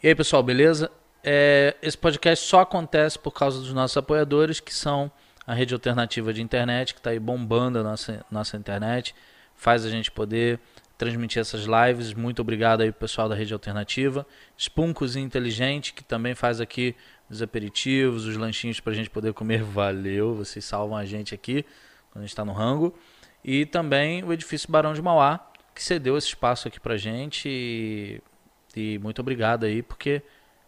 E aí, pessoal, beleza? É, esse podcast só acontece por causa dos nossos apoiadores, que são a rede alternativa de internet, que está aí bombando a nossa, nossa internet, faz a gente poder transmitir essas lives. Muito obrigado aí pessoal da rede alternativa. Spuncos Inteligente, que também faz aqui os aperitivos, os lanchinhos para a gente poder comer. Valeu, vocês salvam a gente aqui quando a gente está no rango. E também o edifício Barão de Mauá, que cedeu esse espaço aqui para gente. E e muito obrigado aí, porque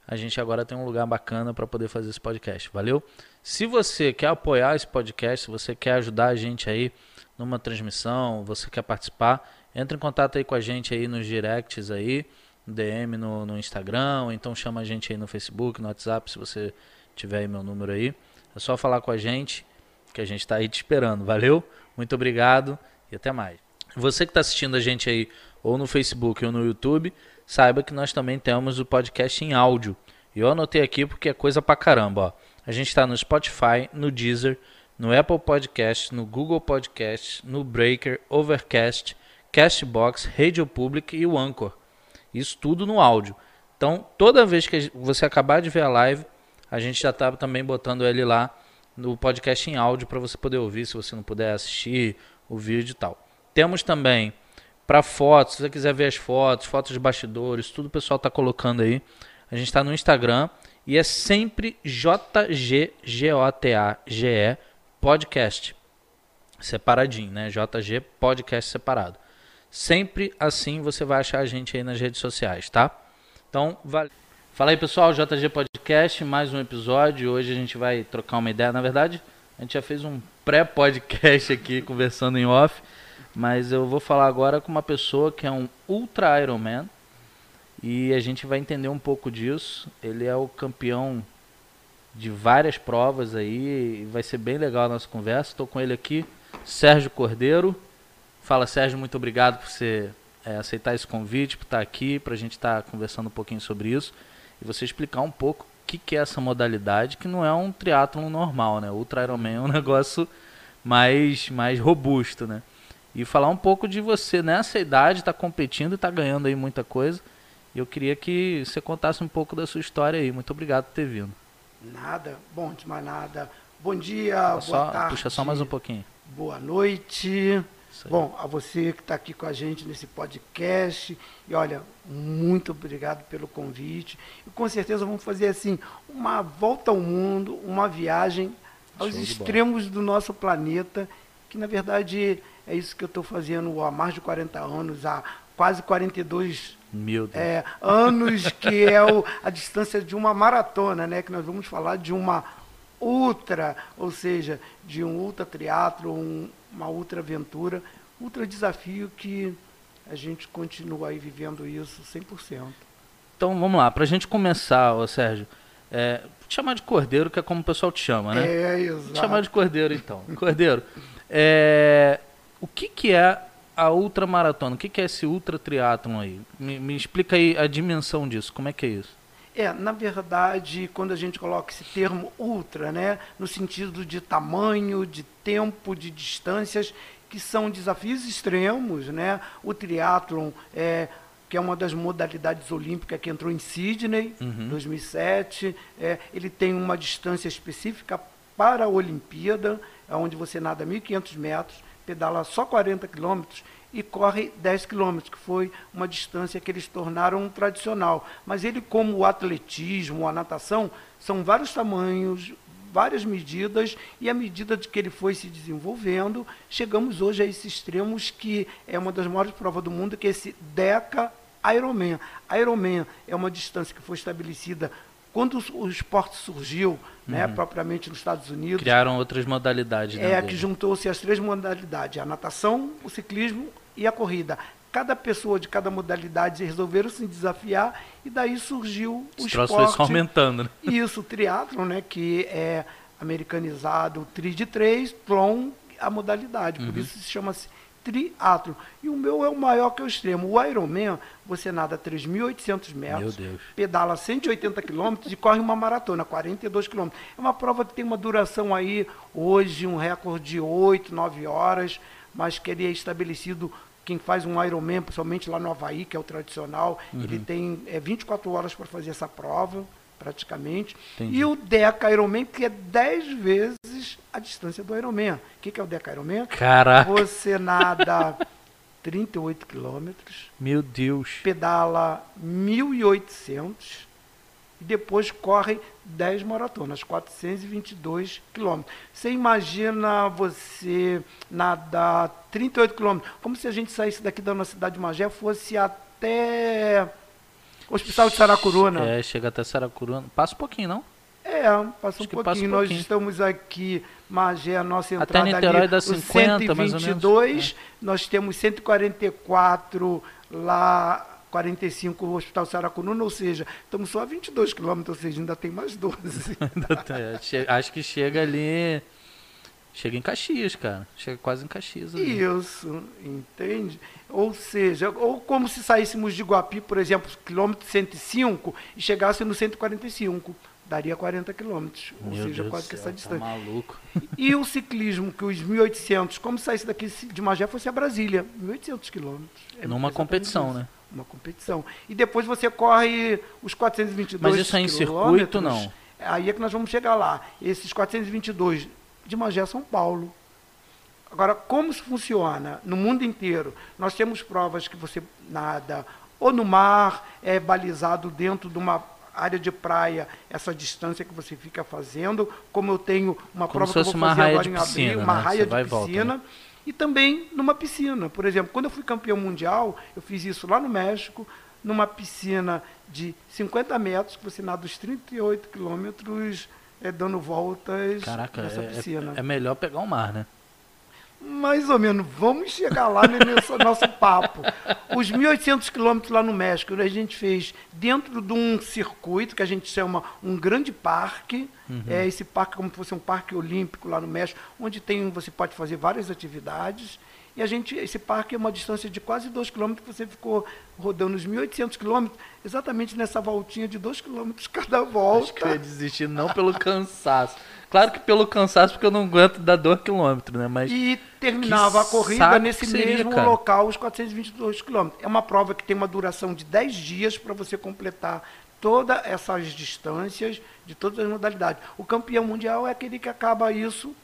a gente agora tem um lugar bacana para poder fazer esse podcast. Valeu? Se você quer apoiar esse podcast, se você quer ajudar a gente aí numa transmissão, você quer participar, entre em contato aí com a gente aí nos directs aí, DM no, no Instagram, ou então chama a gente aí no Facebook, no WhatsApp, se você tiver aí meu número aí. É só falar com a gente, que a gente está aí te esperando. Valeu? Muito obrigado e até mais. Você que está assistindo a gente aí ou no Facebook ou no YouTube, saiba que nós também temos o podcast em áudio. Eu anotei aqui porque é coisa pra caramba. Ó. A gente está no Spotify, no Deezer, no Apple Podcast, no Google Podcast, no Breaker, Overcast, Castbox, Radio Public e o Anchor. Isso tudo no áudio. Então, toda vez que você acabar de ver a live, a gente já está também botando ele lá no podcast em áudio para você poder ouvir, se você não puder assistir o vídeo e tal. Temos também para fotos, se você quiser ver as fotos, fotos de bastidores, tudo o pessoal está colocando aí. A gente está no Instagram e é sempre JGGOTAGE podcast. Separadinho, né? JG podcast separado. Sempre assim você vai achar a gente aí nas redes sociais, tá? Então, vale. Fala aí, pessoal, JG Podcast, mais um episódio. Hoje a gente vai trocar uma ideia. Na verdade, a gente já fez um pré-podcast aqui, conversando em off. Mas eu vou falar agora com uma pessoa que é um Ultra Ironman e a gente vai entender um pouco disso. Ele é o campeão de várias provas aí, vai ser bem legal a nossa conversa. Estou com ele aqui, Sérgio Cordeiro. Fala, Sérgio, muito obrigado por você é, aceitar esse convite, por estar aqui, para a gente estar conversando um pouquinho sobre isso e você explicar um pouco o que, que é essa modalidade, que não é um triatlon normal, né? Ultra Ironman é um negócio mais, mais robusto, né? E falar um pouco de você nessa idade, está competindo, está ganhando aí muita coisa. E eu queria que você contasse um pouco da sua história aí. Muito obrigado por ter vindo. Nada, bom de mais nada. Bom dia, boa só, tarde. Puxa só mais um pouquinho. Boa noite. Bom, a você que está aqui com a gente nesse podcast. E olha, muito obrigado pelo convite. E com certeza vamos fazer assim, uma volta ao mundo, uma viagem aos extremos do nosso planeta, que na verdade é isso que eu estou fazendo há mais de 40 anos, há quase 42 Meu Deus. É, anos, que é o, a distância de uma maratona, né? Que nós vamos falar de uma ultra, ou seja, de um ultra triatlo, um, uma ultra aventura, ultra desafio que a gente continua aí vivendo isso 100%. Então vamos lá, para a gente começar, ô Sérgio, é, te chamar de Cordeiro, que é como o pessoal te chama, né? É, exato. Te chamar de Cordeiro, então. Cordeiro, é, o que, que é a ultramaratona? O que, que é esse ultra triatlon aí? Me, me, explica aí a dimensão disso. Como é que é isso? É, na verdade, quando a gente coloca esse termo ultra, né, no sentido de tamanho, de tempo, de distâncias, que são desafios extremos, né? O triatlon é que é uma das modalidades olímpicas que entrou em Sydney, uhum. 2007. É, ele tem uma distância específica para a Olimpíada, onde você nada 1.500 metros pedala só 40 quilômetros e corre 10 quilômetros, que foi uma distância que eles tornaram tradicional. Mas ele, como o atletismo, a natação, são vários tamanhos, várias medidas, e à medida de que ele foi se desenvolvendo, chegamos hoje a esses extremos que é uma das maiores provas do mundo, que é esse Deca Ironman. Ironman é uma distância que foi estabelecida quando o esporte surgiu, né, uhum. propriamente nos Estados Unidos. Criaram outras modalidades. Né, é, que juntou-se as três modalidades, a natação, o ciclismo e a corrida. Cada pessoa de cada modalidade resolveram se desafiar e daí surgiu o Esse esporte. foi só aumentando, né? Isso, o triatlon, né, que é americanizado, o tri de três, plon, a modalidade. Por uhum. isso se chama-se triatlo. E o meu é o maior que o extremo. O Ironman, você nada 3.800 metros, pedala 180 quilômetros e corre uma maratona, 42 quilômetros. É uma prova que tem uma duração aí, hoje, um recorde de 8, 9 horas, mas que ele é estabelecido quem faz um Ironman, principalmente lá no Havaí, que é o tradicional, Uhum. ele tem é, 24 horas para fazer essa prova, praticamente. Entendi. E o Deca Ironman, que é 10 vezes a distância do Ironman. O que, que é o Deca Ironman? Caraca, Você nada 38 quilômetros, meu Deus. pedala 1.800 e depois corre 10 maratonas, 422 quilômetros. Você imagina você nadar 38 quilômetros, como se a gente saísse daqui da nossa cidade de Magé, fosse até Hospital de Saracuruna. É, chega até Saracuruna. Passa um pouquinho, não? É, passa um pouquinho. passa um Nós pouquinho. estamos aqui, Magé, a nossa Até entrada Niterói ali, dá o 50, mais ou menos. 122, nós temos 144 lá, 45 o Hospital Saracuruna, ou seja, estamos só a 22 quilômetros, ou seja, ainda tem mais 12. É, che- Acho que chega ali. Chega em Caxias, cara. Chega quase em Caxias. ali. Isso, entende? Ou seja, ou como se saíssemos de Guapi, por exemplo, quilômetro 105 e chegasse no 145. Daria 40 quilômetros, ou Meu seja, Deus quase que essa tá distância. maluco. E o ciclismo, que os 1.800, como se saísse daqui de Magé fosse a Brasília, 1.800 quilômetros. É Numa competição, isso, né? Uma competição. E depois você corre os 422 Mas isso é em quilômetros. circuito, não? Aí é que nós vamos chegar lá. Esses 422 de Magé São Paulo. Agora, como isso funciona no mundo inteiro? Nós temos provas que você nada ou no mar, é balizado dentro de uma área de praia, essa distância que você fica fazendo, como eu tenho uma Como prova que eu vou fazer agora em piscina, abril, uma né? raia Você de e volta, piscina, né? e também numa piscina. Por exemplo, quando eu fui campeão mundial, eu fiz isso lá no México, numa piscina de 50 metros, que você nada os 38 quilômetros, é, dando voltas Caraca, nessa é, piscina. é, é melhor pegar o mar, né? Mais ou menos, vamos chegar lá nesse nosso papo. Os 1.800 quilômetros lá no México, a gente fez dentro de um circuito que a gente chama um grande parque. É esse parque como se fosse um parque olímpico lá no México, onde tem você pode fazer várias atividades. E a gente, esse parque é uma distância de quase 2 quilômetros, que você ficou rodando os 1.800 quilômetros, exatamente nessa voltinha de 2 quilômetros cada volta. Acho que eu ia desistir não pelo cansaço. Claro que pelo cansaço, porque eu não aguento dar 2 km, né? Mas E terminava a corrida nesse seria, mesmo cara. local, os 422 quilômetros. É uma prova que tem uma duração de 10 dias para você completar todas essas distâncias de todas as modalidades. O campeão mundial é aquele que acaba isso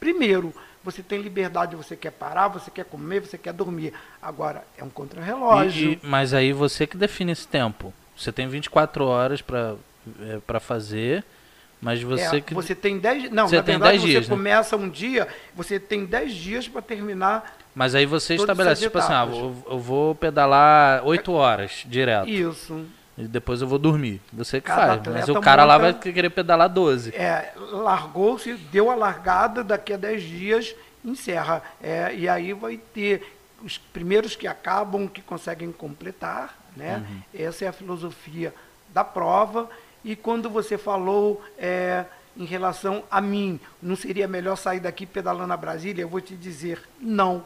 primeiro. Você tem liberdade, você quer parar, você quer comer, você quer dormir. Agora, é um contrarrelógio. E- e- mas aí você que define esse tempo. Você tem 24 horas para é, pra fazer, mas você É, que. você tem 10 Não, Você na tem verdade, 10 você dias, né? começa um dia, você tem 10 dias para terminar Mas aí você estabelece, tipo assim, ah, eu, eu vou pedalar 8 horas direto. isso. E depois eu vou dormir. Você que Cada faz. Mas o cara lá monta- vai querer pedalar 12. É, largou-se, deu a largada, daqui a 10 dias encerra. É, e aí vai ter os primeiros que acabam, que conseguem completar. Né? Essa é a filosofia da prova. E quando você falou é, em relação a mim, não seria melhor sair daqui pedalando a Brasília? Eu vou te dizer não.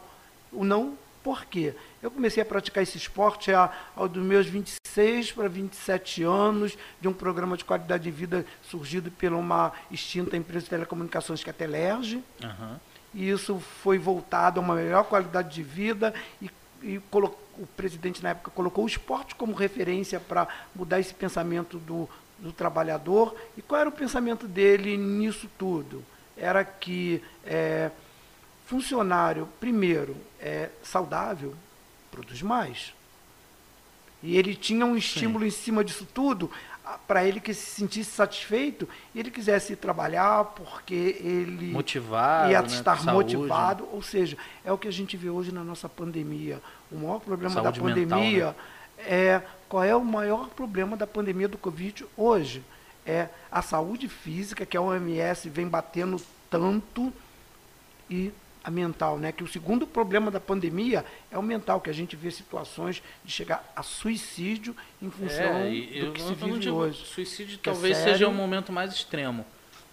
O não por quê? Eu comecei a praticar esse esporte a- ao dos meus 26 para 27 anos, de um programa de qualidade de vida surgido por uma extinta empresa de telecomunicações que é a Telerge. Aham. E isso foi voltado a uma melhor qualidade de vida e, e colo- o presidente na época colocou o esporte como referência para mudar esse pensamento do, do trabalhador. E qual era o pensamento dele nisso tudo? Era que é, funcionário, primeiro, é saudável, produz mais. E ele tinha um estímulo em cima disso tudo para ele que se sentisse satisfeito e ele quisesse ir trabalhar porque ele Motivado. ia né? estar Saúde. motivado, ou seja, é o que a gente vê hoje na nossa pandemia. O maior problema Saúde da mental, pandemia né? é qual é o maior problema da pandemia do Covid hoje? É a saúde física, que a OMS vem batendo tanto, e a mental, né? Que o segundo problema da pandemia é o mental, que a gente vê situações de chegar a suicídio em função É, e do que se vive digo- hoje. Suicídio é talvez sério. seja o momento mais extremo.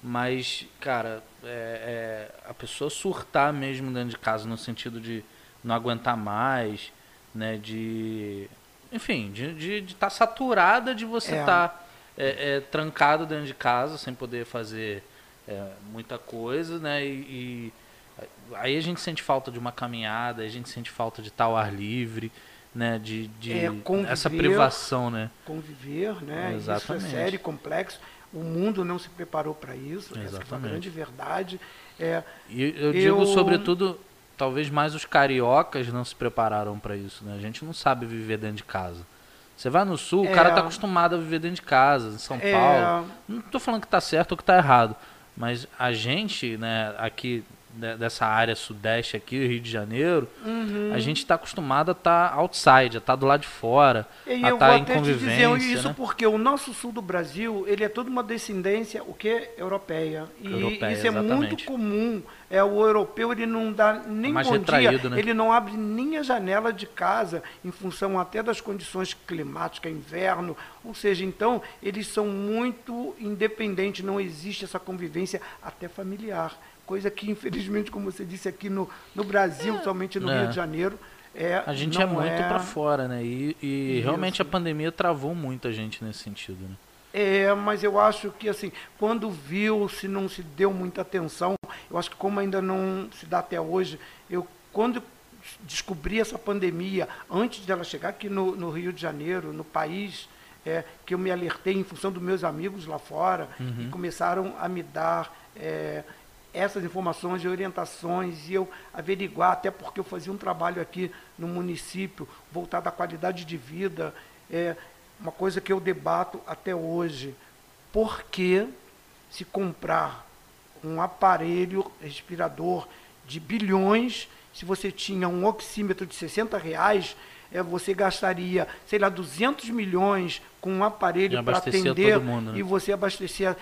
Mas, cara, é- é, a pessoa surtar mesmo dentro de casa, no sentido de não aguentar mais, né? De. Enfim, de estar saturada de você É. estar trancado dentro de casa, sem poder fazer é, muita coisa, né? E, e, Aí a gente sente falta de uma caminhada, a gente sente falta de ao ar livre, né? De, de É, conviver. essa privação, né? conviver, né? Exatamente. Isso é sério complexo. O mundo não se preparou para isso. Essa que é uma Exatamente. grande verdade. É, E eu digo, Eu- sobretudo, talvez mais os cariocas não se prepararam para isso, né? A gente não sabe viver dentro de casa. Você vai no sul, É. o cara tá acostumado a viver dentro de casa, em São É. Paulo. Não tô falando que tá certo ou que tá errado, mas a gente, né, aqui dessa área sudeste aqui, Rio de Janeiro, uhum. a gente está acostumado a estar outside, a estar do lado de fora, E a estar vou em até te dizer convivência, isso né? porque o nosso sul do Brasil, ele é toda uma descendência, o que? Europeia. E Europeia, isso é muito exatamente. comum. É, o europeu, ele não dá nem Mais bom dia, né? ele não abre nem a janela de casa, em função até das condições climáticas, inverno. Ou seja, então, eles são muito independentes, não existe essa convivência até familiar. Coisa que, infelizmente, como você disse aqui no, no Brasil, somente no É. Rio de Janeiro, é, A gente é muito é... pra fora, né? E, e realmente a pandemia travou muito a gente nesse sentido, né? É, mas eu acho que assim, quando viu, se não se deu muita atenção, eu acho que como ainda não se dá até hoje, eu quando descobri essa pandemia, antes dela chegar aqui no, no Rio de Janeiro, no país, é, que eu me alertei em função dos meus amigos lá fora, e começaram a me dar é, essas informações e orientações, e eu averiguar, até porque eu fazia um trabalho aqui no município voltado à qualidade de vida, é, uma coisa que eu debato até hoje. Por que se comprar um aparelho respirador de bilhões, se você tinha um oxímetro de 60 reais, é, você gastaria, sei lá, 200 milhões com um aparelho para atender mundo, né? e você abastecia,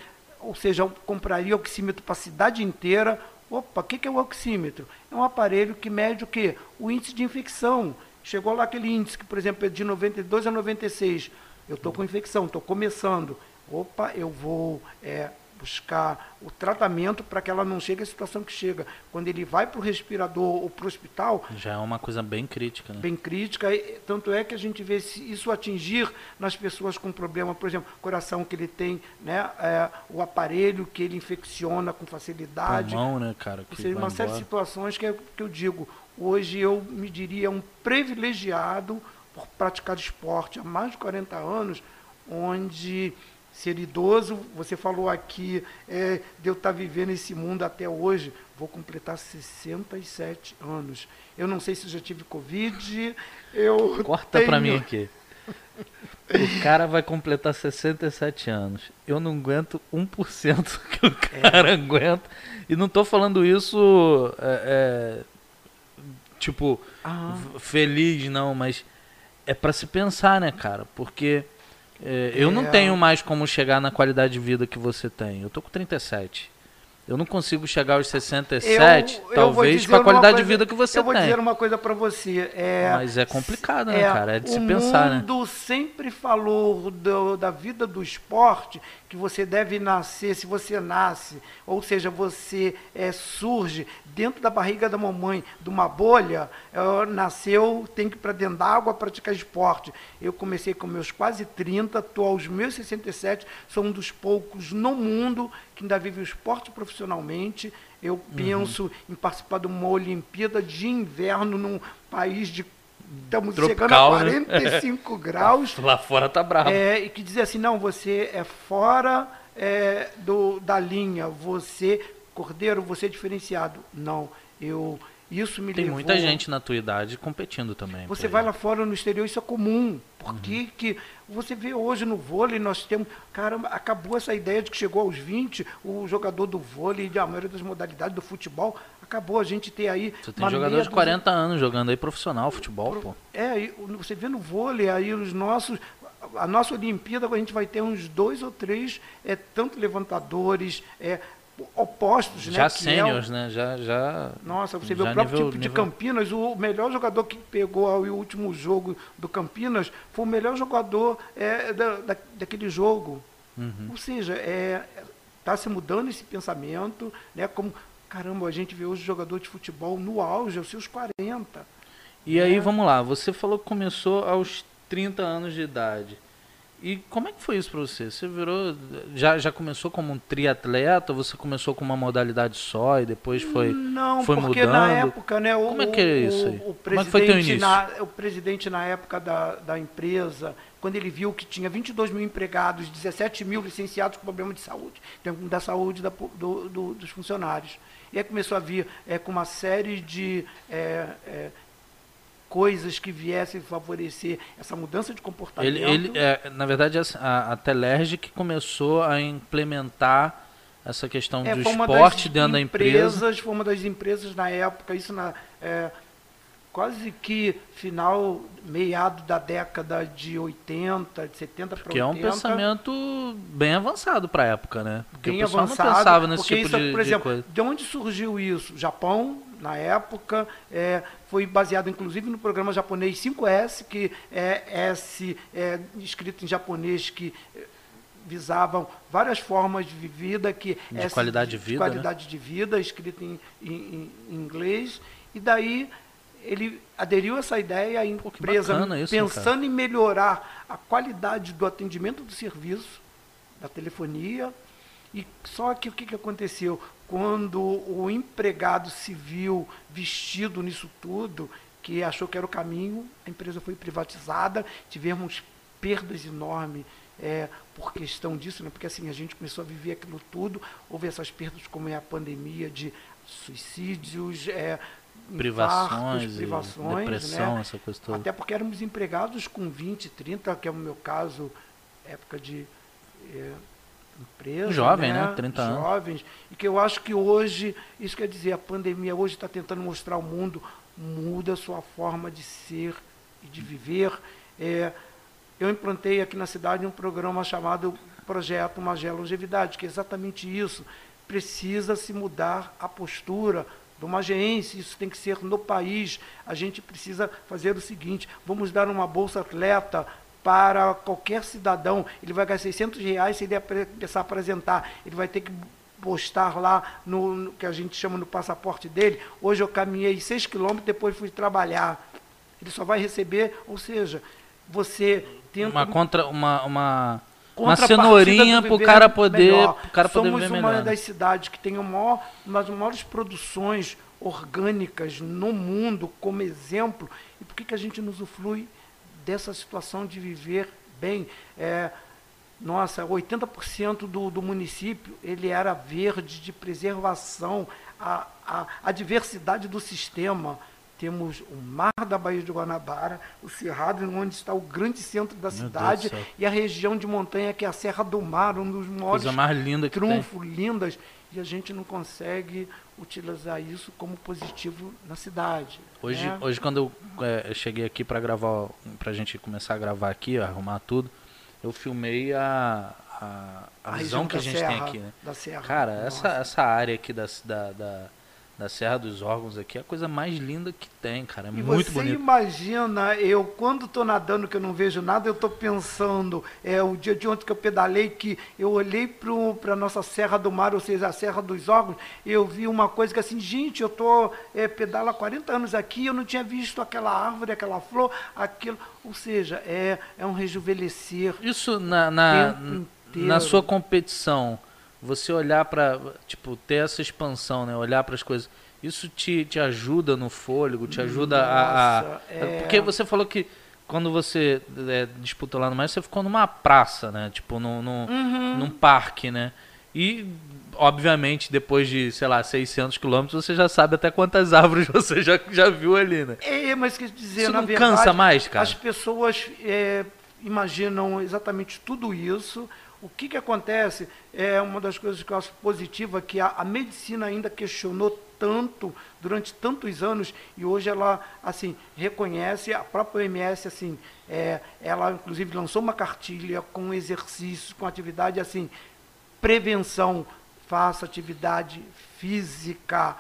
ou seja, compraria oxímetro para a cidade inteira. Opa, o que, que é o oxímetro? É um aparelho que mede o quê? O índice de infecção. Chegou lá aquele índice que, por exemplo, é de 92 a 96. Eu estou com infecção, estou começando. Opa, eu vou é, buscar o tratamento para que ela não chegue à situação que chega. Quando ele vai para o respirador ou para o hospital, Já é uma coisa bem crítica, né? bem crítica, tanto é que a gente vê se isso atingir nas pessoas com problema, por exemplo, coração que ele tem, né, é, o aparelho que ele infecciona com facilidade, Pulmão, né, cara? Que seja, uma série de embora. situações que, é, que eu digo, hoje eu me diria um privilegiado por praticar esporte há mais de 40 anos, onde ser idoso, você falou aqui, é, de eu estar vivendo esse mundo até hoje, vou completar 67 anos. Eu não sei se já tive Covid, eu Corta pra mim tenho- aqui. O cara vai completar 67 anos. Eu não aguento 1% que o É. cara aguenta. E não tô falando isso, é, é, tipo, Ah, feliz, não, mas é pra se pensar, né, cara? Porque é, eu não É. tenho mais como chegar na qualidade de vida que você tem. Eu tô com 37. Eu não consigo chegar aos 67, eu- eu talvez dizer com a qualidade de coisa- vida que você Eu vou tem. dizer uma coisa para você. É, Mas é complicado, né, cara? É de se o pensar, né? mundo sempre falou do- da vida do esporte que você deve nascer, se você nasce, ou seja, você é, surge dentro da barriga da mamãe, de uma bolha, é, nasceu, tem que ir para dentro d'água praticar esporte. Eu comecei com meus quase 30, estou aos meus 67, sou um dos poucos no mundo que ainda vive o esporte profissionalmente. Eu Uhum. penso em participar de uma Olimpíada de inverno num país de. Estamos chegando Tropical, a né? 45 graus. Lá fora tá bravo. É, e que dizia assim, não, você é fora é, do, da linha, você, cordeiro, você é diferenciado. Não, eu, isso me Tem levou... muita gente na tua idade competindo também. Você vai lá fora no exterior, isso é comum. Por Uhum. que que você vê hoje no vôlei, nós temos. Caramba, acabou essa ideia de que chegou aos 20, o jogador do vôlei, da maioria das modalidades do futebol, acabou a gente ter aí. Você tem jogador de dúzia- 40 anos jogando aí profissional futebol, pô. É, você vê no vôlei aí os nossos. A nossa Olimpíada, a gente vai ter uns dois ou três, é, tanto levantadores, é, opostos, Já né? é sêniors, né? Já, já. nossa, você vê já o próprio nível- tipo de nível- Campinas, o melhor jogador que pegou aí o último jogo do Campinas foi o melhor jogador é, da, da- daquele jogo. Uhum. Ou seja, está se mudando esse pensamento, né? Como, caramba, a gente vê hoje jogador de futebol no auge, aos seus 40. E aí, É. vamos lá. Você falou que começou aos 30 anos de idade. E como é que foi isso para você? Você virou. Já, já começou como um triatleta? Você começou com uma modalidade só e depois foi, Não, foi porque mudando? na época, né? O, Como é que é isso aí? O, o Como é que foi teu presidente início? na, o presidente, na época da, da empresa, quando ele viu que tinha 22 mil empregados, 17 mil licenciados com problema de saúde, então, da saúde da, do- do- dos funcionários. E aí começou a vir é, com uma série de. é, é, coisas que viessem favorecer essa mudança de comportamento. Ele, ele, é, na verdade, a, a Telerge que começou a implementar essa questão É, do esporte dentro da empresa. empresas, Foi uma das empresas na época, isso na, é, quase que final, meado da década de 80, de 70 para 80. Que é um pensamento bem avançado para a época, né? Porque bem o pessoal avançado. não pensava nesse tipo isso, de, por de exemplo, coisa. de onde surgiu isso? Japão, na época, é, foi baseado inclusive no programa japonês 5S, que é S é, escrito em japonês que é, visavam várias formas de vida que De S qualidade de vida, né? qualidade de vida escrito em, em- em inglês. E daí ele aderiu a essa ideia a empresa bacana isso, pensando em melhorar a qualidade do atendimento do serviço da telefonia. E só que o que, que aconteceu quando o empregado viu vestido nisso tudo que achou que era o caminho a empresa foi privatizada tivemos perdas enormes é, por questão disso, né? porque assim a gente começou a viver aquilo tudo, houve essas perdas como é a pandemia de suicídios, é, Privações, privações, depressão, né? essa coisa toda. Até porque éramos empregados com 20, 30, que é o meu caso, época de é, empresa. Jovem, né? 30 anos. Jovens. E que eu acho que hoje, isso quer dizer, a pandemia hoje está tentando mostrar ao mundo, muda a sua forma de ser e de viver. É, eu implantei aqui na cidade um programa chamado Projeto Magé Longevidade, que é exatamente isso. Precisa se mudar a postura do mageense, isso tem que ser no país. A gente precisa fazer o seguinte: vamos dar uma bolsa atleta para qualquer cidadão. Ele vai gastar 600 reais se ele começar a apresentar. Ele vai ter que postar lá no, no que a gente chama no passaporte dele. Hoje eu caminhei 6 quilômetros, depois fui trabalhar. Ele só vai receber, ou seja, você tenta Uma contra uma uma uma cenourinha pro viver cara poder, pro cara poder Somos uma melhor. né? das cidades que tem o maior, uma das maiores produções orgânicas no mundo, como exemplo. E por que, que a gente não usufrui dessa situação de viver bem? É, nossa, 80% do, do município ele era verde, de preservação, a, a, a diversidade do sistema. Temos o mar da Baía de Guanabara, o Cerrado, onde está o grande centro da Meu cidade, e a região de montanha, que é a Serra do Mar, um dos maiores Coisa mais linda que tem. trunfos, lindas, e a gente não consegue utilizar isso como positivo na cidade. Hoje, né? hoje quando eu, é, eu cheguei aqui para gravar, pra gente começar a gravar aqui, arrumar tudo, eu filmei a, a, a visão que a gente serra, tem aqui, né? Cara, essa, essa área aqui da, da, da, da Serra dos Órgãos aqui é a coisa mais linda que tem, cara. É E muito você bonito. imagina, eu quando estou nadando que eu não vejo nada, eu estou pensando, é o dia de ontem que eu pedalei, que eu olhei para a nossa Serra do Mar, ou seja, a Serra dos Órgãos, eu vi uma coisa que assim, gente, eu estou é, pedalo há 40 anos aqui, eu não tinha visto aquela árvore, aquela flor, aquilo. Ou seja, é, é um rejuvenescer. Isso na, na, na sua competição, você olhar para tipo, ter essa expansão, né? Olhar para as coisas. Isso te, te ajuda no fôlego, te ajuda a, a- Nossa, é. Porque você falou que quando você é, disputou lá no mais, você ficou numa praça, né? Tipo, num, num, Uhum. num parque, né? E, obviamente, depois de, sei lá, 600 quilômetros, você já sabe até quantas árvores você já, já viu ali, né? É, mas quer dizer, Isso na não verdade, cansa mais, cara? as pessoas é, imaginam exatamente tudo isso. O que, que acontece é uma das coisas que eu acho positiva, que a, a medicina ainda questionou tanto durante tantos anos e hoje ela assim reconhece a própria OMS assim é, ela inclusive lançou uma cartilha com exercícios com atividade assim prevenção faça atividade física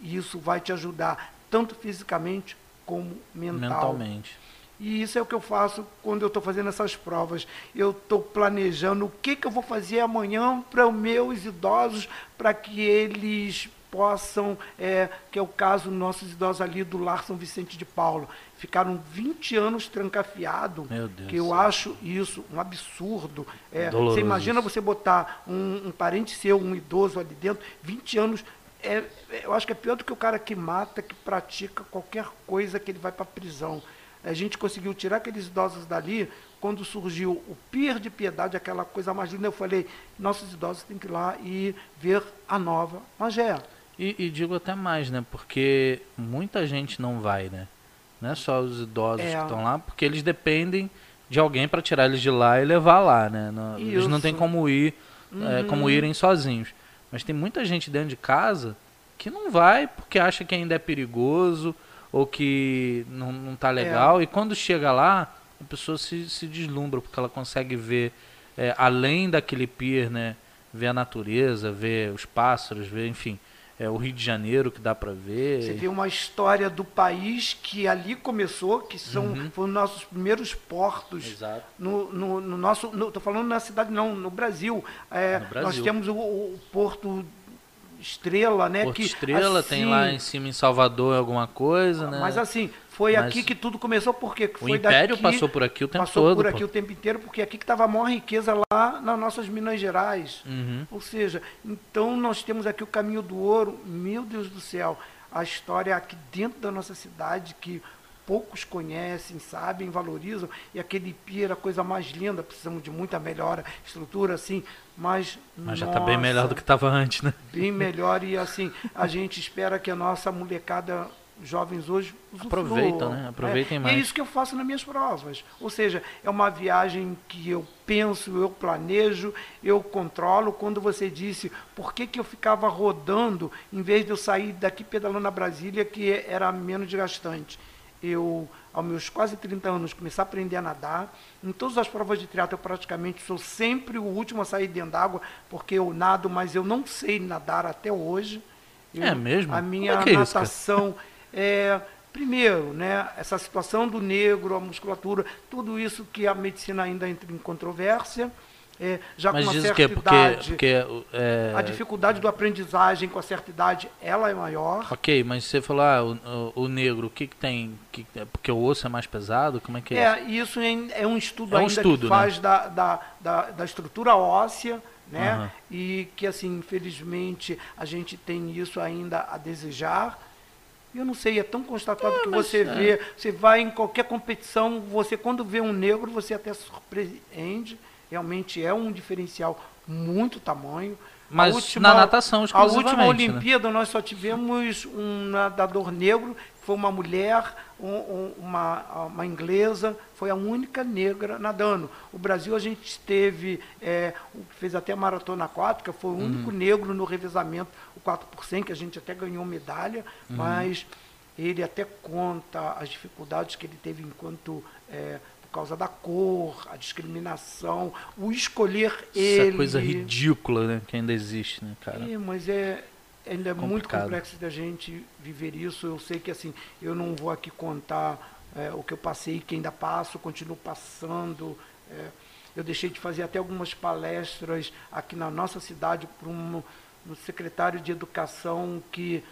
e isso vai te ajudar tanto fisicamente como mental. Mentalmente. E isso é o que eu faço quando eu estou fazendo essas provas. Eu estou planejando o que, que eu vou fazer amanhã para os meus idosos, para que eles possam, é, que é o caso dos nossos idosos ali do Lar São Vicente de Paulo. Ficaram 20 anos trancafiados, que eu acho isso um absurdo. É, você imagina você botar um, um, parente seu, um idoso ali dentro, 20 anos. É, eu acho que é pior do que o cara que mata, que pratica qualquer coisa que ele vai para a prisão. A gente conseguiu tirar aqueles idosos dali quando surgiu o Pier de Piedade, aquela coisa mais linda. Eu falei, nossos idosos têm que ir lá e ver a nova Magé. E, e, digo até mais, né? Porque muita gente não vai, né? Não é só os idosos é. que estão lá, porque eles dependem de alguém para tirar eles de lá e levar lá, né? Não, eles não têm como ir, uhum. é, como irem sozinhos. Mas tem muita gente dentro de casa que não vai porque acha que ainda é perigoso ou que não, não tá legal. É. E quando chega lá, a pessoa se, se deslumbra, porque ela consegue ver, é, além daquele pier, né? Ver a natureza, ver os pássaros, ver, enfim, é, o Rio de Janeiro que dá para ver. Você vê uma história do país que ali começou, que são uhum. foram nossos primeiros portos. Exato. No, no, no nosso, estou falando na cidade não, no Brasil. É, no Brasil. Nós temos o, o Porto Estrela, né? Porto que, Estrela assim, tem lá em cima em Salvador alguma coisa, né? Mas assim, foi Mas aqui que tudo começou, porque foi o Império daqui, passou por aqui o tempo passou todo. Passou por aqui pô. o tempo inteiro, porque aqui que estava a maior riqueza lá nas nossas Minas Gerais. Uhum. Ou seja, então nós temos aqui o caminho do ouro, meu Deus do céu, a história aqui dentro da nossa cidade que poucos conhecem, sabem, valorizam, e aquele pier a coisa mais linda, precisamos de muita melhora, estrutura assim, mas. Mas já está bem melhor do que estava antes, né? Bem melhor, e assim, a gente espera que a nossa molecada jovens hoje aproveitam, né? Aproveitem é, mais. E é isso que eu faço nas minhas provas. Ou seja, é uma viagem que eu penso, eu planejo, eu controlo. Quando você disse por que, que eu ficava rodando em vez de eu sair daqui pedalando na Brasília, que era menos desgastante eu, aos meus quase 30 anos, comecei a aprender a nadar. Em todas as provas de triatlo, eu praticamente sou sempre o último a sair dentro d'água, porque eu nado, mas eu não sei nadar até hoje. Eu, é mesmo? A minha é, é natação é, primeiro, né, essa situação do negro, a musculatura, tudo isso que a medicina ainda entra em controvérsia. É, já Mas com uma certa que é porque, idade, porque é... a dificuldade do aprendizagem com a certa idade, ela é maior. Ok, mas você falou, ah, o, o, negro, o que, que tem? Que, é porque o osso é mais pesado? Como é que é, é isso? é um estudo é um ainda estudo, que faz né? da, da, da, da, estrutura óssea, né? Uhum. E que, assim, infelizmente, a gente tem isso ainda a desejar. Eu não sei, é tão constatado é, que você é. vê, você vai em qualquer competição, você quando vê um negro, você até surpreende realmente é um diferencial muito tamanho. Mas última, na natação, A última né? Olimpíada né? nós só tivemos um nadador negro, que foi uma mulher, um, um, uma, uma inglesa, foi a única negra nadando. O Brasil a gente teve, é, fez até a maratona aquática, foi o uhum. único negro no revezamento, o 4 por 100, que a gente até ganhou medalha, uhum. mas ele até conta as dificuldades que ele teve enquanto é, causa da cor, a discriminação, o escolher Essa ele. Essa coisa ridícula, né, que ainda existe, né, cara? É, mas é ainda é muito complexo da gente viver isso. Eu sei que assim, eu não vou aqui contar é, o que eu passei, que ainda passo, continuo passando. É, eu deixei de fazer até algumas palestras aqui na nossa cidade para um, um secretário de educação que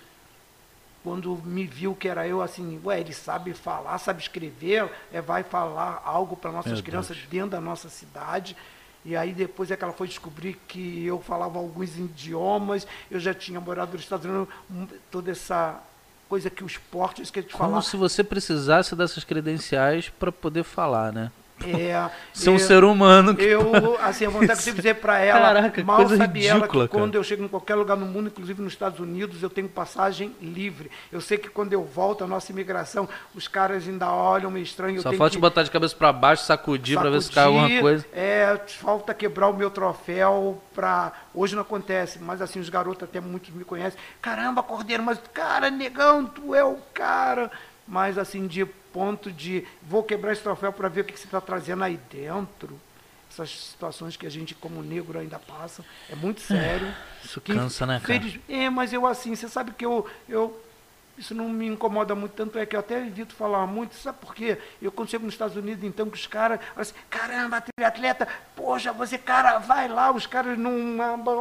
quando me viu que era eu, assim, ué, ele sabe falar, sabe escrever, é, vai falar algo para nossas Meu crianças Deus. dentro da nossa cidade. E aí depois é que ela foi descobrir que eu falava alguns idiomas, eu já tinha morado nos Estados Unidos, hum, toda essa coisa que o esporte, isso que a gente Como falar. se você precisasse dessas credenciais para poder falar, né? É, Ser um ser humano. Que... Eu, assim, a vontade que eu dizer para ela, Caraca, mal sabe ridícula, ela que cara. quando eu chego em qualquer lugar no mundo, inclusive nos Estados Unidos, eu tenho passagem livre. Eu sei que quando eu volto, a nossa imigração, os caras ainda olham meio estranho. Só falta que... botar de cabeça para baixo, sacudir, sacudir para ver se cai alguma coisa. É, falta quebrar o meu troféu para... Hoje não acontece, mas assim, os garotos até muitos me conhecem. Caramba, Cordeiro, mas cara, negão, tu é o cara. Mas assim, de ponto de vou quebrar esse troféu para ver o que, você está trazendo aí dentro. Essas situações que a gente, como negro, ainda passa. É muito sério. Isso que, cansa, né, cara? É, mas eu assim, você sabe que eu, eu isso não me incomoda muito, tanto é que eu até evito falar muito, sabe por quê? Eu quando chego nos Estados Unidos, então, que os caras, assim, caramba, atleta, poxa, você, cara, vai lá, os caras não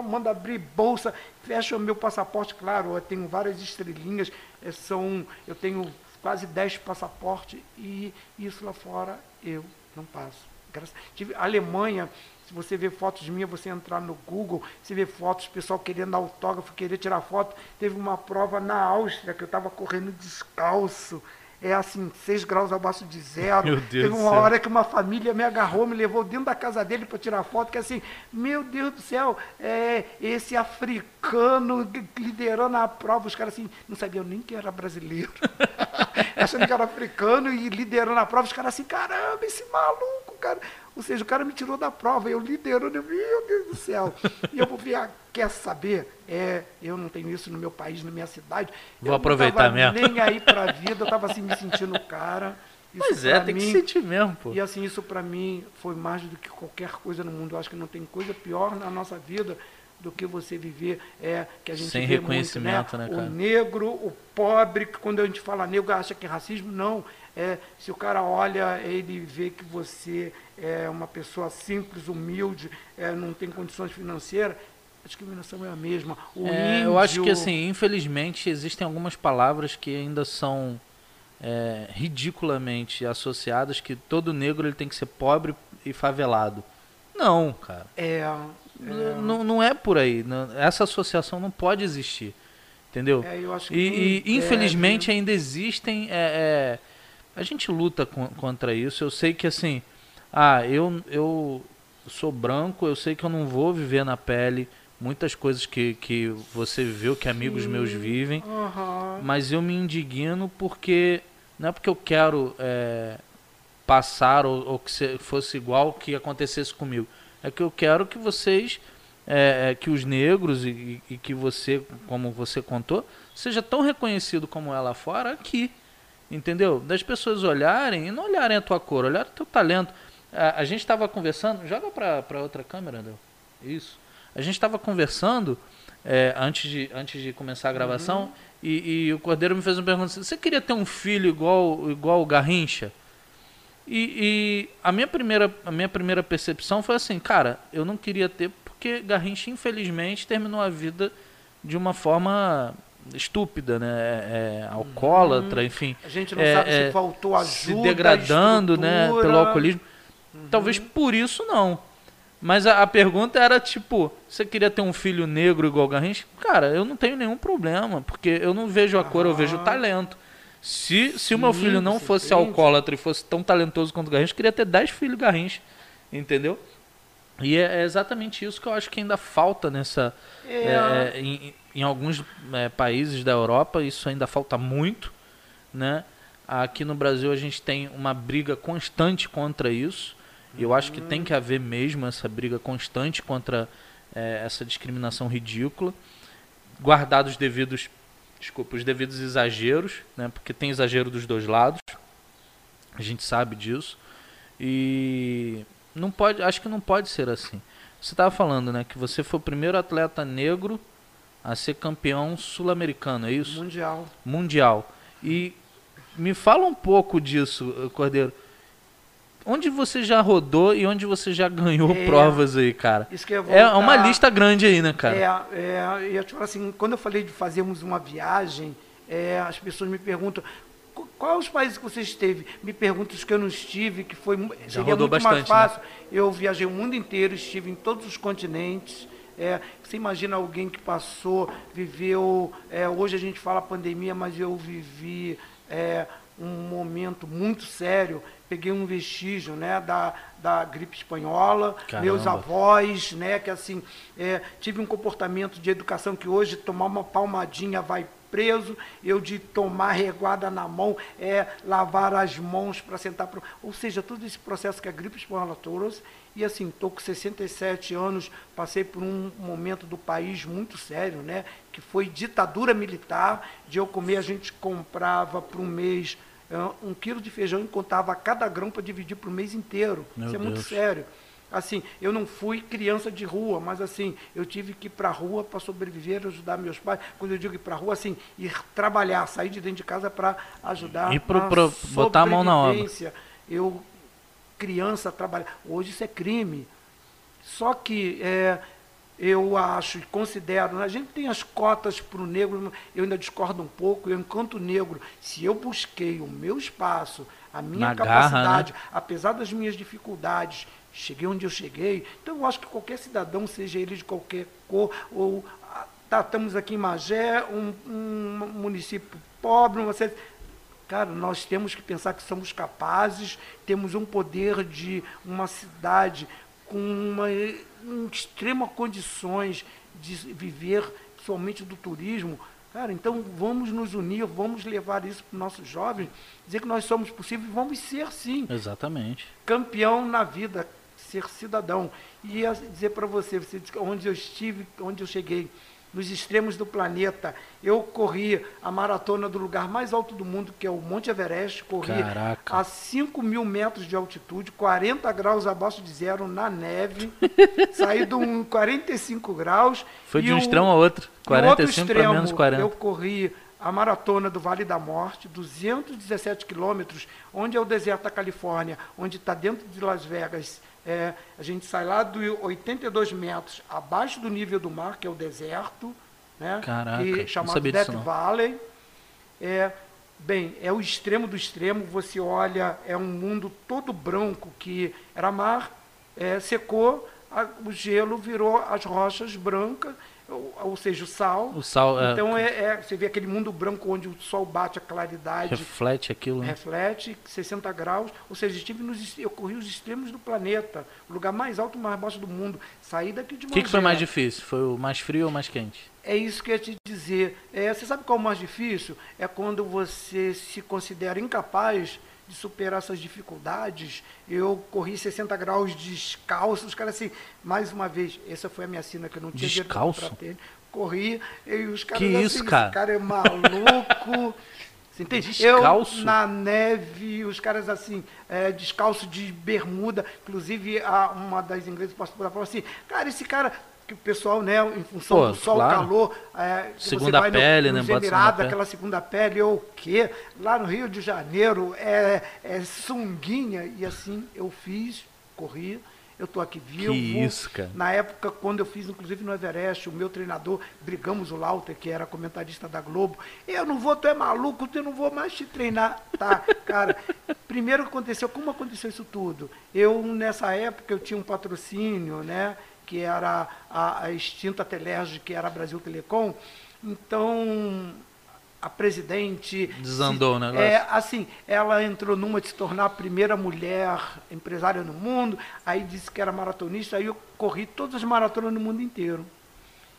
mandam abrir bolsa, fecham o meu passaporte, claro, eu tenho várias estrelinhas, é, são, eu tenho quase 10 passaportes e isso lá fora eu não passo. Tive Alemanha, se você ver fotos minhas, você entrar no Google, você vê fotos, pessoal querendo autógrafo, querer tirar foto. Teve uma prova na Áustria que eu estava correndo descalço. É assim, 6 graus abaixo de zero. Meu Deus Teve uma hora que uma família me agarrou, me levou dentro da casa dele para tirar foto, que assim, meu Deus do céu, é, esse africano liderando a prova, os caras assim, não sabiam nem que era brasileiro. Achando que era africano e liderando a prova, os caras assim, caramba, esse maluco, cara. Ou seja, o cara me tirou da prova, eu liderando, meu Deus do céu. E eu vou ver, ah, quer saber? É, eu não tenho isso no meu país, na minha cidade. Vou eu aproveitar mesmo. Nem aí para a vida, eu estava assim me sentindo cara. Isso Mas é, tem mim, que sentir mesmo, pô. E assim, isso para mim foi mais do que qualquer coisa no mundo. Eu acho que não tem coisa pior na nossa vida do que você viver é que a gente sem reconhecimento, muito, né? né o negro, o pobre, que quando a gente fala negro acha que é racismo, não. É, se o cara olha, ele vê que você é uma pessoa simples, humilde, é, não tem condições financeiras, a discriminação é a mesma. O é, índio... Eu acho que, assim, infelizmente, existem algumas palavras que ainda são é, ridiculamente associadas, que todo negro ele tem que ser pobre e favelado. Não, cara. É, é... Não, não é por aí. Não, essa associação não pode existir. Entendeu? É, e, e infelizmente ainda existem. É, é, a gente luta com, contra isso. Eu sei que assim ah, eu, eu sou branco, eu sei que eu não vou viver na pele muitas coisas que, que você viveu, que amigos Sim. meus vivem, uhum. mas eu me indigno porque não é porque eu quero é, passar ou, ou, que fosse igual o que acontecesse comigo, é que eu quero que vocês, é, é, que os negros e, e, que você, como você contou, seja tão reconhecido como é lá fora aqui, entendeu? Das pessoas olharem e não olharem a tua cor, olharem o teu talento. A, a gente estava conversando. Joga para outra câmera, André. Isso. A gente estava conversando é, antes, de, antes de começar a gravação uhum. e, e, o Cordeiro me fez uma pergunta: você queria ter um filho igual, igual o Garrincha? E, e, a, minha primeira, a minha primeira percepção foi assim: cara, eu não queria ter porque Garrincha, infelizmente, terminou a vida de uma forma estúpida, né? É, é alcoólatra, uhum. enfim. A gente não é, sabe se é, faltou ajuda, se degradando, né, pelo alcoolismo. Uhum. Talvez por isso não. Mas a, a, pergunta era tipo, você queria ter um filho negro igual Garrincha? Cara, eu não tenho nenhum problema, porque eu não vejo a cor, eu vejo o talento. Se, se o meu filho não fosse entende. alcoólatra e fosse tão talentoso quanto o Garrincha, eu queria ter 10 filhos Garrincha. Entendeu? E é, é, exatamente isso que eu acho que ainda falta nessa. É. É, em, em, alguns é, países da Europa, isso ainda falta muito. Né? Aqui no Brasil a gente tem uma briga constante contra isso. E eu acho que tem que haver mesmo essa briga constante contra é, essa discriminação ridícula, guardados devidos, desculpa, os devidos exageros, né? Porque tem exagero dos dois lados. A gente sabe disso. E não pode, acho que não pode ser assim. Você estava falando, né, que você foi o primeiro atleta negro a ser campeão sul-americano, é isso? Mundial. Mundial. E me fala um pouco disso, Cordeiro onde você já rodou e onde você já ganhou é, provas aí, cara? Isso que eu é uma lista grande aí, né, cara? É, é eu, tipo assim, quando eu falei de fazermos uma viagem, é, as pessoas me perguntam quais os países que você esteve? Me perguntam os que eu não estive, que foi já seria muito bastante, mais fácil. Né? Eu viajei o mundo inteiro, estive em todos os continentes. É, você imagina alguém que passou, viveu. É, hoje a gente fala pandemia, mas eu vivi é, um momento muito sério. Peguei um vestígio né, da, da gripe espanhola, Caramba. meus avós, né, que assim, é, tive um comportamento de educação que hoje tomar uma palmadinha vai preso, eu de tomar reguada na mão, é lavar as mãos para sentar pro... ou seja, todo esse processo que a gripe espanhola trouxe, e assim, estou com 67 anos, passei por um momento do país muito sério, né, que foi ditadura militar, de eu comer, a gente comprava para um mês um quilo de feijão e contava cada grão para dividir para o mês inteiro. Meu Isso é Deus. muito sério. Assim, eu não fui criança de rua, mas assim, eu tive que ir para a rua para sobreviver, ajudar meus pais. Quando eu digo ir para a rua, assim, ir trabalhar, sair de dentro de casa para ajudar e pro, pro, botar a mão na obra. Eu, criança, trabalhar. Hoje isso é crime. Só que é, eu acho e considero, a gente tem as cotas para o negro, eu ainda discordo um pouco, eu, enquanto negro, se eu busquei o meu espaço, a minha Na capacidade, garra, né? apesar das minhas dificuldades, cheguei onde eu cheguei. Então, eu acho que qualquer cidadão, seja ele de qualquer cor, ou tá, estamos aqui em Magé, um, um município pobre, uma cidade, Cara, nós temos que pensar que somos capazes, temos um poder de uma cidade com uma, um extremas condições de viver somente do turismo. Cara, então vamos nos unir, vamos levar isso para os nossos jovens, dizer que nós somos possíveis, vamos ser sim. Exatamente. Campeão na vida, ser cidadão. E dizer para você, você onde eu estive, onde eu cheguei, nos extremos do planeta. Eu corri a maratona do lugar mais alto do mundo, que é o Monte Everest. Corri Caraca. a 5 mil metros de altitude, 40 graus abaixo de zero na neve. saí de um 45 graus. Foi de um o, extremo a outro. 45 para menos 40. Eu corri a maratona do Vale da Morte, 217 quilômetros, onde é o deserto da Califórnia, onde está dentro de Las Vegas. É, a gente sai lá de 82 metros abaixo do nível do mar, que é o deserto, né? Caraca, que, chamado Death Valley. É, bem, é o extremo do extremo. Você olha, é um mundo todo branco que era mar, é, secou, a, o gelo virou as rochas brancas ou, seja, o sal. O sal é então é, é, você vê aquele mundo branco onde o sol bate a claridade. Reflete aquilo. Né? Reflete 60 graus. Ou seja, estive nos, eu corri os extremos do planeta, o lugar mais alto e mais baixo do mundo. Saí daqui de O que, que, foi mais difícil? Foi o mais frio ou mais quente? É isso que eu ia te dizer. É, você sabe qual é o mais difícil? É quando você se considera incapaz de superar essas dificuldades. Eu corri 60 graus descalço, os caras assim, mais uma vez, essa foi a minha sina que eu não tinha descalço? ter. Corri, e os caras que assim, isso, cara? esse cara é maluco. Você entende? Descalço? Eu, na neve, os caras assim, é, descalço de bermuda. Inclusive, a, uma das inglesas passou por falou assim, cara, esse cara que o pessoal, né, em função Pô, do sol, claro. calor, é, segunda pele, no, né, Emirados, aquela segunda pele, ou o quê? Lá no Rio de Janeiro é, é sunguinha, e assim eu fiz, corri, eu estou aqui vivo. Que isso, cara. Na época, quando eu fiz, inclusive no Everest, o meu treinador, brigamos o Lauter, que era comentarista da Globo, eu não vou, tu é maluco, eu não vou mais te treinar. Tá, cara, primeiro aconteceu, como aconteceu isso tudo? Eu, nessa época, eu tinha um patrocínio, né? Que era a, a extinta Telerge, que era a Brasil Telecom. Então, a presidente. Desandou o negócio. É, assim, ela entrou numa de se tornar a primeira mulher empresária no mundo, aí disse que era maratonista, aí eu corri todas as maratonas no mundo inteiro.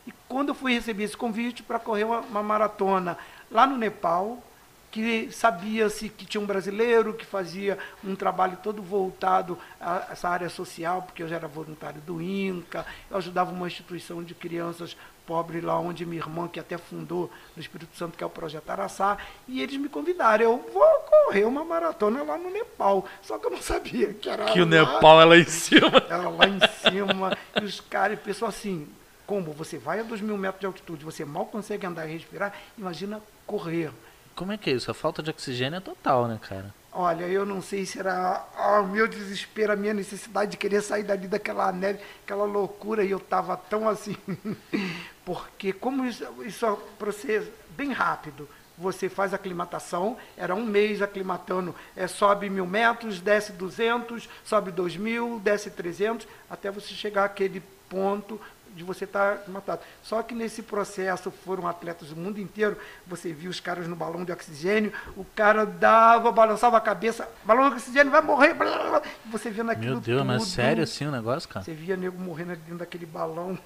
E quando eu fui receber esse convite para correr uma, uma maratona lá no Nepal, que sabia-se que tinha um brasileiro que fazia um trabalho todo voltado a essa área social, porque eu já era voluntário do INCA, eu ajudava uma instituição de crianças pobres lá onde minha irmã, que até fundou no Espírito Santo, que é o Projeto Araçá, e eles me convidaram. Eu vou correr uma maratona lá no Nepal. Só que eu não sabia que era. Que lá, o Nepal é lá em cima. Era lá em cima. e os caras, pessoal assim, como você vai a 2 mil metros de altitude, você mal consegue andar e respirar, imagina correr. Como é que é isso? A falta de oxigênio é total, né, cara? Olha, eu não sei se era o meu desespero, a minha necessidade de querer sair dali daquela neve, aquela loucura, e eu estava tão assim. Porque como isso, é processo bem rápido, você faz aclimatação, era um mês aclimatando, é, sobe mil metros, desce 200, sobe dois mil, desce 300, até você chegar àquele ponto de você estar tá matado. Só que nesse processo foram atletas do mundo inteiro, você viu os caras no balão de oxigênio, o cara dava, balançava a cabeça, balão de oxigênio vai morrer, blá, blá, blá. você via naquilo Meu Deus, tudo, mas sério assim o negócio, cara? Você via nego morrendo dentro daquele balão.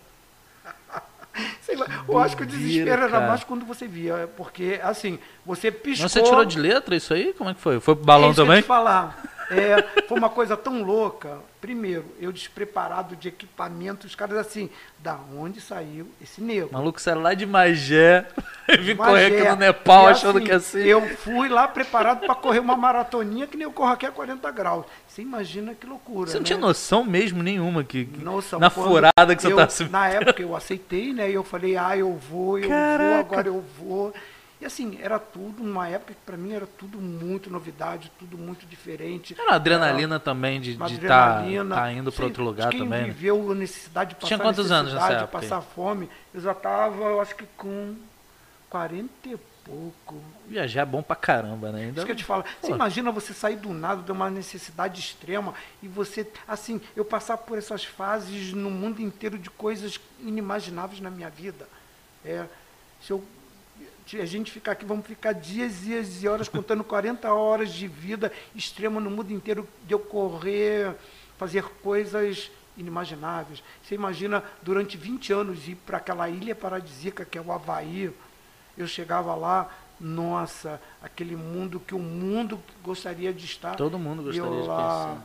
Sei lá, eu acho que o desespero era mais quando você via, porque assim, você piscou... Mas você tirou de letra isso aí? Como é que foi? Foi pro balão é também? Que eu te falar. É, foi uma coisa tão louca. Primeiro, eu despreparado de equipamento, os caras assim, da onde saiu esse negro? Maluco, saiu lá de Magé. Vim correr aqui no Nepal E achando que assim. Eu fui lá preparado para correr uma maratoninha que nem eu corro aqui a 40 graus. Você imagina que loucura. Você não né? tinha noção mesmo nenhuma que, que- Noção, na furada que você eu, tá se Na época eu aceitei, né? E eu falei, ah, eu vou, eu Caraca. vou, agora eu vou. E assim, era tudo, uma época que pra mim era tudo muito novidade, tudo muito diferente. Era uma adrenalina também de estar adrenalina. tá indo para outro lugar quem também. né? viveu a necessidade de passar Tinha quantos anos nessa época passar fome, eu já estava, eu acho que com 40 e pouco. Viajar é bom pra caramba, né? Ainda... Isso que eu te falo. Você imagina você sair do nada de uma necessidade extrema e você, assim, eu passar por essas fases no mundo inteiro de coisas inimagináveis na minha vida. É, se eu, a gente ficar aqui, vamos ficar dias, dias e horas contando 40 horas de vida extrema no mundo inteiro de eu correr, fazer coisas inimagináveis. Você imagina durante 20 anos ir para aquela ilha paradisíaca que é o Havaí. Eu chegava lá, nossa, aquele mundo que o mundo gostaria de estar. Todo mundo gostaria eu de lá.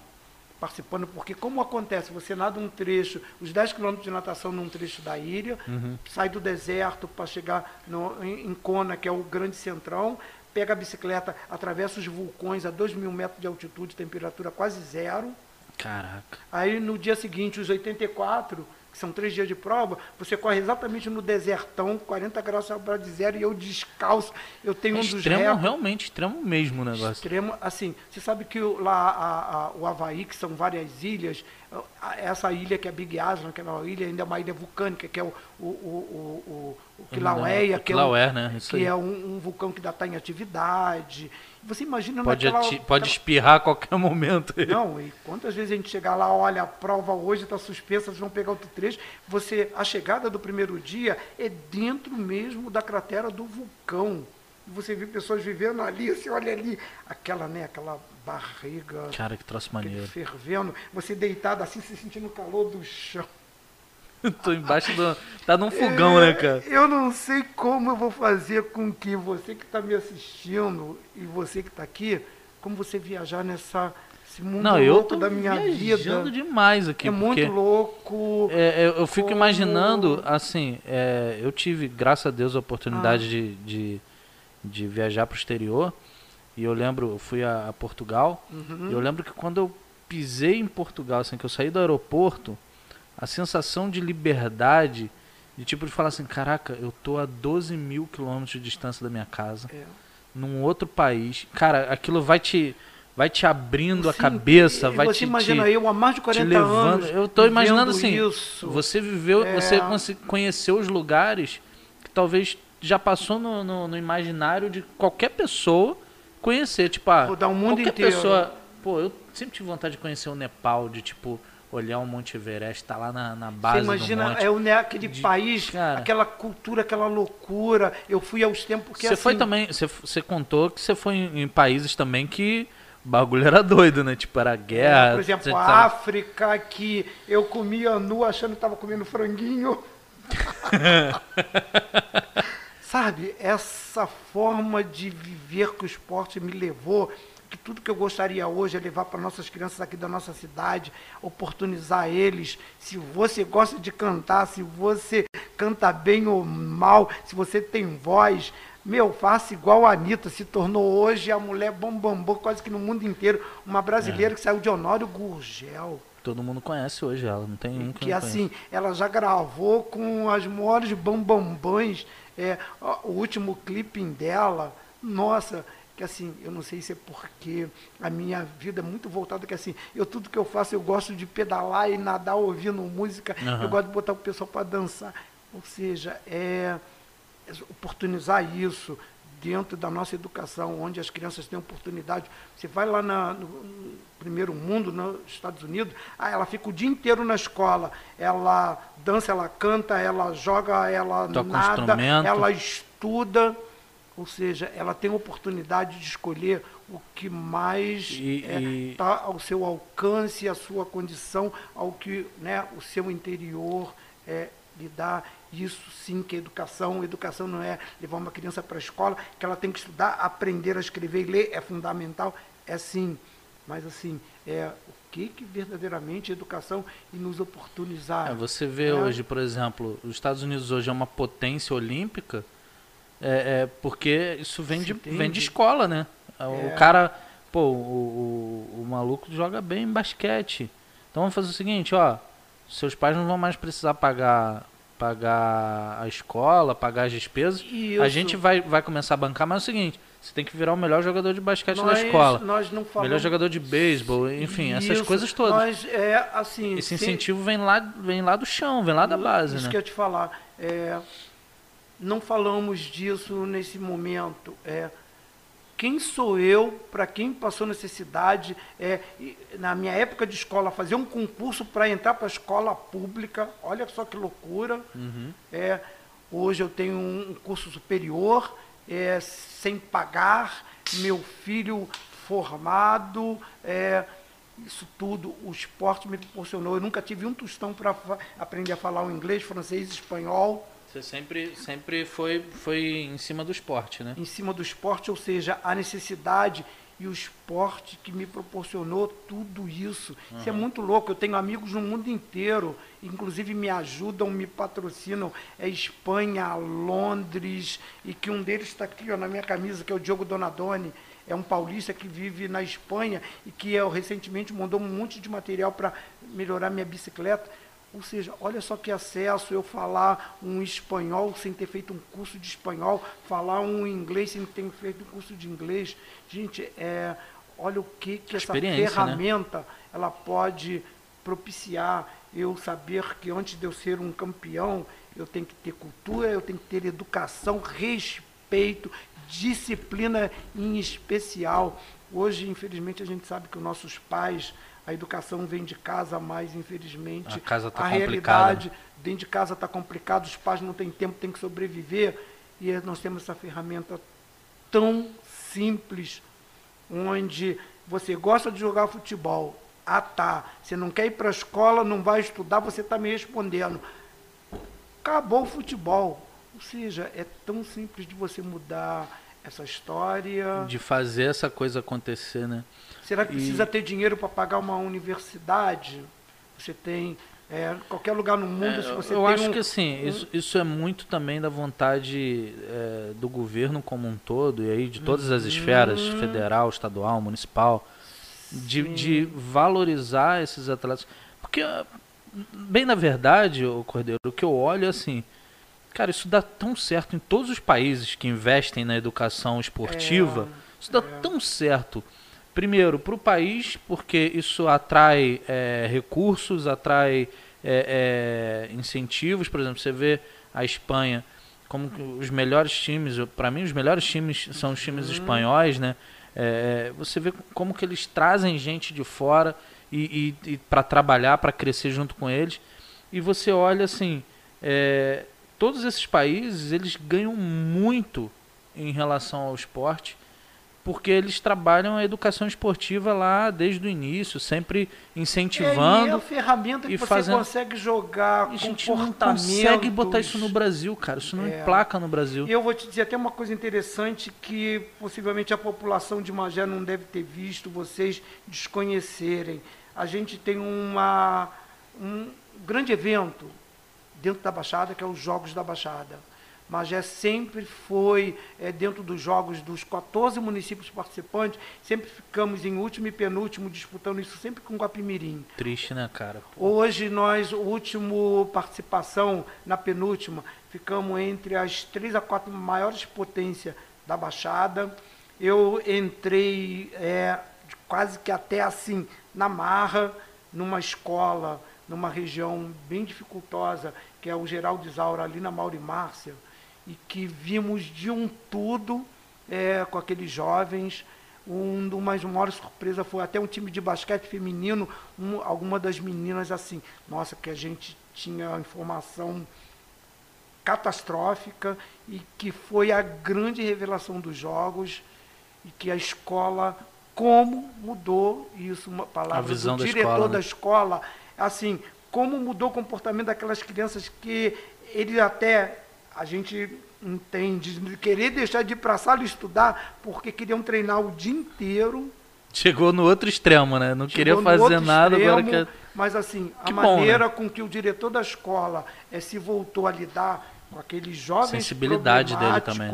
Participando, porque como acontece, você nada um trecho, os 10 quilômetros de natação num trecho da ilha, Uhum. sai do deserto para chegar no, em, Kona, que é o grande centrão, pega a bicicleta, atravessa os vulcões a 2 mil metros de altitude, temperatura quase zero. Caraca. Aí no dia seguinte, os 84, que são três dias de prova, você corre exatamente no desertão, 40 graus para de zero, e eu descalço. Eu tenho É um dos extremo, recordes. realmente extremo mesmo o negócio. Extremo, assim, você sabe que lá a- a- o Havaí, que são várias ilhas, essa ilha que é Big Island, que é uma ilha, ainda é uma ilha vulcânica, que é o, o, o, o, o, Kilauea, que, é, um, Kilauea, né? Que é um, um vulcão que ainda está em atividade. Você imagina Pode, naquela... ati- pode espirrar a qualquer momento. Não, e quantas vezes a gente chegar lá, olha, a prova hoje está suspensa, vocês vão pegar outro trecho. Você, a chegada do primeiro dia é dentro mesmo da cratera do vulcão. Você vê pessoas vivendo ali, você olha ali, aquela, né, aquela barriga Cara, que troço maneiro. fervendo, você deitado assim, se sentindo o calor do chão. Tô embaixo do. Tá num fogão, né, cara? Eu não sei como eu vou fazer com que você que está me assistindo e você que está aqui, como você viajar nessa esse mundo Não, eu louco tô da minha viajando vida. demais aqui. é muito louco. É, eu, eu fico Como- imaginando, assim, é, eu tive, graças a Deus, a Ah. oportunidade de, de, de viajar para o exterior. E eu lembro, eu fui a, a Portugal. Uhum. E eu lembro que quando eu pisei em Portugal, assim, que eu saí do aeroporto, a sensação de liberdade, de tipo de falar assim, caraca, eu tô a 12 mil quilômetros de distância da minha casa, É. num outro país. Cara, aquilo vai te, vai te abrindo a Sim, cabeça, e vai você te, imagina te, eu há mais de te 40 levando. anos. Eu tô imaginando assim, isso. você viveu, É. você conheceu os lugares que talvez já passou no, no, no imaginário de qualquer pessoa conhecer. Tipo, ah, Vou dar o mundo qualquer inteiro. pessoa. Pô, eu sempre tive vontade de conhecer o Nepal, de tipo, olhar o Monte Everest, tá lá na, na Você base do imagina, monte. é né, aquele de- país, cara. aquela cultura, aquela loucura. Eu fui aos tempos que Você assim, foi também, você, você contou que você foi em, em países também que o bagulho era doido, né? Tipo, era guerra. É, por exemplo, você a África, que eu comia nu achando que estava comendo franguinho. Sabe, essa forma de viver que o esporte me levou, que tudo que eu gostaria hoje é levar para nossas crianças aqui da nossa cidade, oportunizar eles. Se você gosta de cantar, se você canta bem ou mal, se você tem voz, meu, faça igual a Anitta, se tornou hoje a mulher bombambô quase que no mundo inteiro, uma É. brasileira que saiu de Honório Gurgel. Todo mundo conhece hoje ela, não tem um que, Que assim, ela já gravou com as maiores bambambãs, é, o último clipe dela, nossa, que assim, eu não sei se é porque a minha vida é muito voltada que assim, eu tudo que eu faço, eu gosto de pedalar e nadar ouvindo música, Aham. eu gosto de botar o pessoal para dançar. Ou seja, é, é oportunizar isso dentro da nossa educação, onde as crianças têm oportunidade. Você vai lá na- no, no primeiro mundo, nos Estados Unidos, ah, ela fica o dia inteiro na escola, ela dança, ela canta, ela joga, ela Toca um nada, instrumento. ela estuda, ou seja, ela tem a oportunidade de escolher o que mais E- e- está ao seu alcance, a sua condição, ao que né, o seu interior é, lhe dá. Isso sim que é educação. Educação não é levar uma criança para a escola, que ela tem que estudar, aprender a escrever e ler, é fundamental, é sim. Mas assim, é o que, que verdadeiramente é educação e nos oportunizar. É, você vê É. hoje, por exemplo, os Estados Unidos hoje é uma potência olímpica, É, é, porque isso vem de, vem de escola, né? É. O cara, pô, o, o, o maluco joga bem em basquete. Então vamos fazer o seguinte, ó. Seus pais não vão mais precisar pagar pagar a escola, pagar as despesas. Isso. A gente vai, vai começar a bancar, mas é o seguinte, você tem que virar o melhor jogador de basquete nós, da escola. Nós não falamos... Melhor jogador de beisebol, enfim, essas Isso, coisas todas. Nós, é, assim, Esse se- incentivo vem lá, vem lá do chão, vem lá da base, Isso né? que eu te falar. É, não falamos disso nesse momento. É, quem sou eu, para quem passou necessidade, é, na minha época de escola, fazer um concurso para entrar para a escola pública, olha só que loucura. Uhum. É, hoje eu tenho um curso superior, é, sem pagar, meu filho formado, é, isso tudo o esporte me proporcionou. Eu nunca tive um tostão para aprender a falar o inglês, francês, espanhol Você sempre, sempre foi, foi em cima do esporte, né? em cima do esporte, ou seja, a necessidade e o esporte que me proporcionou tudo isso. Isso é muito louco. Eu tenho amigos no mundo inteiro, inclusive me ajudam, me patrocinam. É Espanha, Londres, e que um deles está aqui ó, na minha camisa, que é o Diogo Donadoni. É um paulista que vive na Espanha e que eu, recentemente mandou um monte de material para melhorar minha bicicleta. Ou seja, olha só que acesso eu falar um espanhol sem ter feito um curso de espanhol, falar um inglês sem ter feito um curso de inglês. Gente, é, olha o que, que essa né? ferramenta ela pode propiciar. Eu saber que antes de eu ser um campeão, eu tenho que ter cultura, eu tenho que ter educação, respeito, disciplina em especial. Hoje, infelizmente, a gente sabe que os nossos pais, a educação vem de casa, mas infelizmente A casa tá a complicada. realidade dentro de casa está complicado, os pais não têm tempo, têm que sobreviver. E nós temos essa ferramenta tão simples, onde você gosta de jogar futebol. Ah, tá. Você não quer ir para a escola, não vai estudar, você está me respondendo. Acabou o futebol. Ou seja, é tão simples de você mudar essa história. De fazer essa coisa acontecer, né? Será que E- precisa ter dinheiro para pagar uma universidade? Você tem é, qualquer lugar no mundo, É, se você eu acho um- que assim, isso, isso é muito também da vontade é, do governo como um todo, e aí de todas as esferas, federal, estadual, municipal, de, de valorizar esses atletas. Porque, bem na verdade, o Cordeiro, o que eu olho é assim, cara, isso dá tão certo em todos os países que investem na educação esportiva, isso dá é. tão certo. Primeiro, para o país, porque isso atrai é, recursos, atrai é, é, incentivos. Por exemplo, você vê a Espanha como os melhores times, para mim, os melhores times são os times espanhóis, né? É, você vê como que eles trazem gente de fora e, e, para trabalhar, para crescer junto com eles. E você olha assim, é, todos esses países eles ganham muito em relação ao esporte porque eles trabalham a educação esportiva lá desde o início, sempre É, e é a incentivando. ferramenta que você fazendo- consegue jogar E a gente não consegue botar isso no Brasil, cara. Isso não É. emplaca no Brasil. E eu vou te dizer até uma coisa interessante que possivelmente a população de Magé não deve ter visto, vocês desconhecerem. A gente tem uma, um grande evento dentro da Baixada, que é os Jogos da Baixada. Magé sempre foi, é, dentro dos jogos dos 14 municípios participantes, sempre ficamos em último e penúltimo disputando isso sempre com Guapimirim. Triste, né, cara? Pô, Hoje nós, o último participação na penúltima, ficamos entre as três a quatro maiores potências da Baixada. Eu entrei é, quase que até assim na marra, numa escola, numa região bem dificultosa, que é o Geraldo Isaura, ali na Mauri Márcia, e que vimos de um tudo é, com aqueles jovens. Um, uma das maiores surpresas foi até um time de basquete feminino, um, alguma das meninas assim, nossa, que a gente tinha informação catastrófica e que foi a grande revelação dos jogos e que a escola como mudou isso uma palavra do da diretor escola, né? da escola assim como mudou o comportamento daquelas crianças que ele até a gente entende de querer deixar de ir para a sala estudar porque queriam treinar o dia inteiro Chegou no outro extremo, né? Não queria fazer nada agora extremo, que Mas assim, a Que bom, maneira né? com que o diretor da escola eh, se voltou a lidar com aqueles jovens Sensibilidade dele também.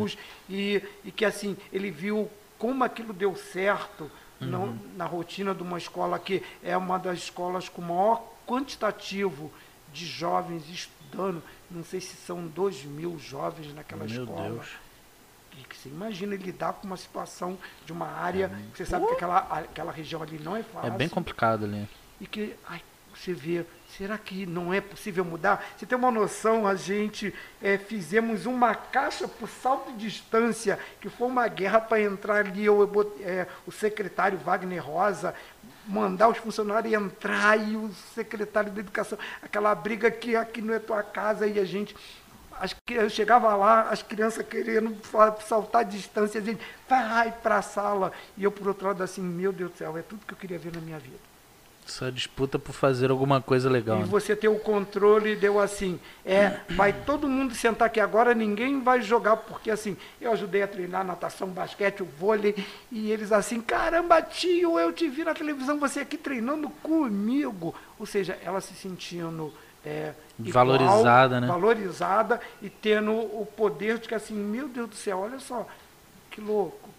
E, e que assim, ele viu como aquilo deu certo Uhum. na rotina de uma escola que é uma das escolas com maior quantitativo de jovens estudando. Não sei se são 2 mil jovens naquela Meu escola. Deus. E que você imagina lidar com uma situação de uma área, que você sabe que aquela, aquela região ali não é É fácil. bem complicado ali. E que ai, você vê, será que não é possível mudar? Você tem uma noção, a gente eh, fizemos uma caixa por salto de distância, que foi uma guerra para entrar ali, eu, eu eh, o secretário Wagner Rosa, mandar os funcionários entrar e o secretário da educação, aquela briga que aqui não é tua casa e a gente. As, eu chegava lá, as crianças querendo saltar a distância, a gente vai para a sala. E eu, por outro lado, assim, meu Deus do céu, é tudo que eu queria ver na minha vida. Essa disputa por fazer alguma coisa legal. E né? você ter o controle, deu assim, é, vai todo mundo sentar aqui agora, ninguém vai jogar, porque assim, eu ajudei a treinar natação, basquete, o vôlei, e eles assim, caramba, tio, eu te vi na televisão, você aqui treinando comigo. Ou seja, ela se sentindo é, igual, Valorizada, né? Valorizada e tendo o poder de que assim, meu Deus do céu, olha só, que louco.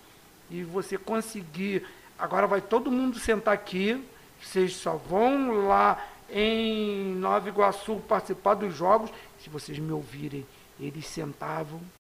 E você conseguir, agora vai todo mundo sentar aqui, vocês só vão lá em Nova Iguaçu participar dos jogos. Se vocês me ouvirem, eles sentavam